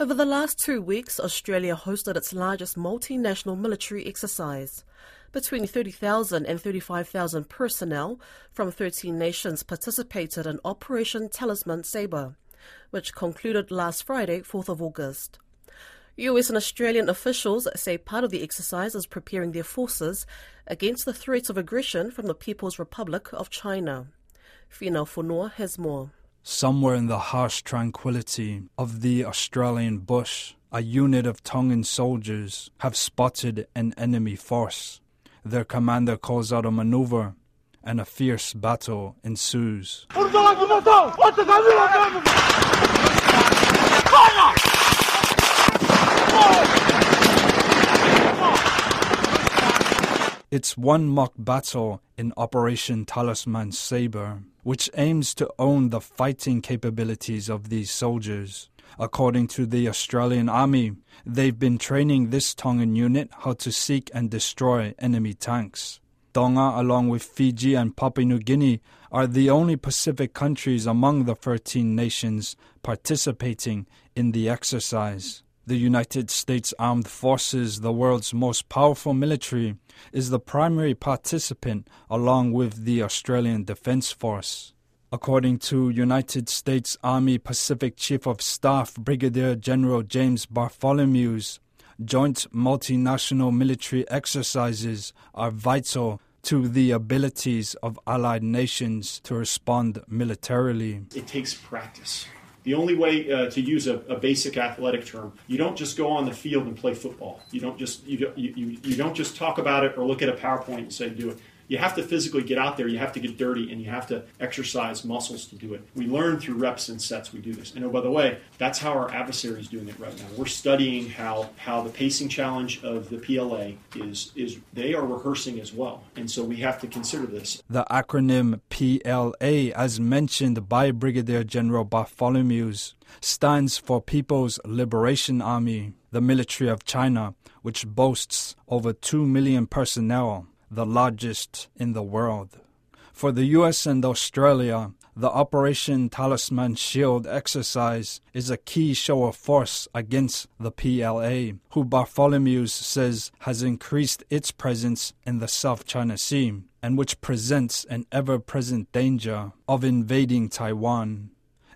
Over the last two weeks, Australia hosted its largest multinational military exercise. Between 30,000 and 35,000 personnel from 13 nations participated in Operation Talisman Sabre, which concluded last Friday, 4th of August. US and Australian officials say part of the exercise is preparing their forces against the threats of aggression from the People's Republic of China. Fina Fonua has more. Somewhere in the harsh tranquility of the Australian bush, a unit of Tongan soldiers have spotted an enemy force. Their commander calls out a maneuver, and a fierce battle ensues. It's one mock battle in Operation Talisman Sabre, which aims to own the fighting capabilities of these soldiers. According to the Australian Army, they've been training this Tongan unit how to seek and destroy enemy tanks. Tonga, along with Fiji and Papua New Guinea, are the only Pacific countries among the 13 nations participating in the exercise. The United States Armed Forces, the world's most powerful military, is the primary participant along with the Australian Defence Force. According to United States Army Pacific Chief of Staff Brigadier General James Bartholomees, joint multinational military exercises are vital to the abilities of allied nations to respond militarily. It takes practice. The only way uh, to use a, a, basic athletic term, you don't just go on the field and play football. You don't just you, you, you don't just talk about it or look at a PowerPoint and say do it you have to physically get out there, you have to get dirty, and you have to exercise muscles to do it. We learn through reps and sets we do this. And oh, by the way, that's how our adversary is doing it right now. We're studying how, how the pacing challenge of the PLA is, is they are rehearsing as well. And so we have to consider this. The acronym PLA, as mentioned by Brigadier General Bartholomees, stands for People's Liberation Army, the military of China, which boasts over 2 million personnel the largest in the world. For the US and Australia, the Operation Talisman Shield exercise is a key show of force against the PLA, who Bartholomees says has increased its presence in the South China Sea and which presents an ever present danger of invading Taiwan.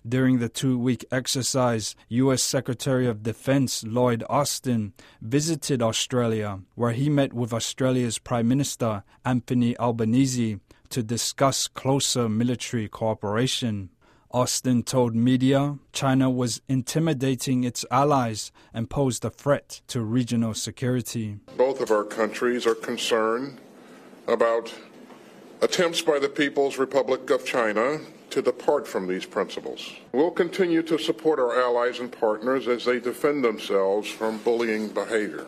During the two week exercise, U.S. Secretary of Defense Lloyd Austin visited Australia, where he met with Australia's Prime Minister Anthony Albanese to discuss closer military cooperation. Austin told media China was intimidating its allies and posed a threat to regional security. Both of our countries are concerned about attempts by the People's Republic of China to depart from these principles. We'll continue to support our allies and partners as they defend themselves from bullying behavior.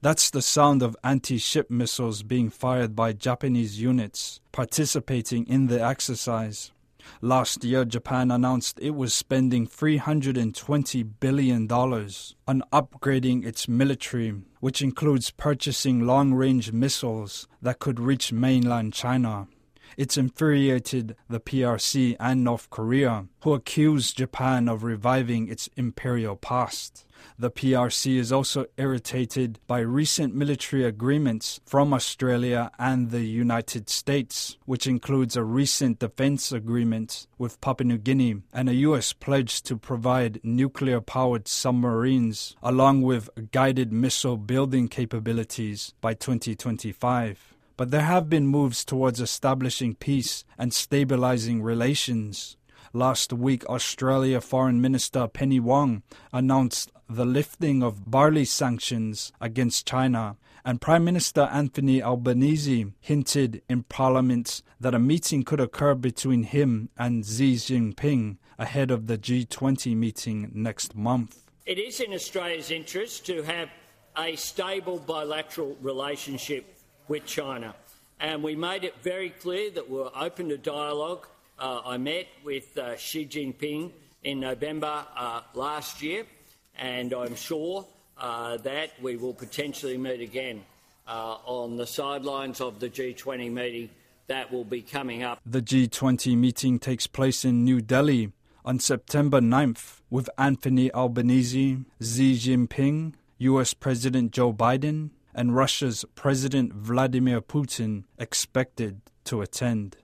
That's the sound of anti ship missiles being fired by Japanese units participating in the exercise. Last year, Japan announced it was spending $320 billion on upgrading its military, which includes purchasing long range missiles that could reach mainland China. It's infuriated the PRC and North Korea, who accuse Japan of reviving its imperial past. The PRC is also irritated by recent military agreements from Australia and the United States, which includes a recent defense agreement with Papua New Guinea and a U.S. pledge to provide nuclear powered submarines along with guided missile building capabilities by 2025 but there have been moves towards establishing peace and stabilizing relations. Last week, Australia Foreign Minister Penny Wong announced the lifting of barley sanctions against China, and Prime Minister Anthony Albanese hinted in Parliament that a meeting could occur between him and Xi Jinping ahead of the G20 meeting next month. It is in Australia's interest to have a stable bilateral relationship with China. And we made it very clear that we were open to dialogue. Uh, I met with uh, Xi Jinping in November uh, last year, and I'm sure uh, that we will potentially meet again uh, on the sidelines of the G20 meeting that will be coming up. The G20 meeting takes place in New Delhi on September 9th with Anthony Albanese, Xi Jinping, US President Joe Biden, and Russia's President Vladimir Putin expected to attend.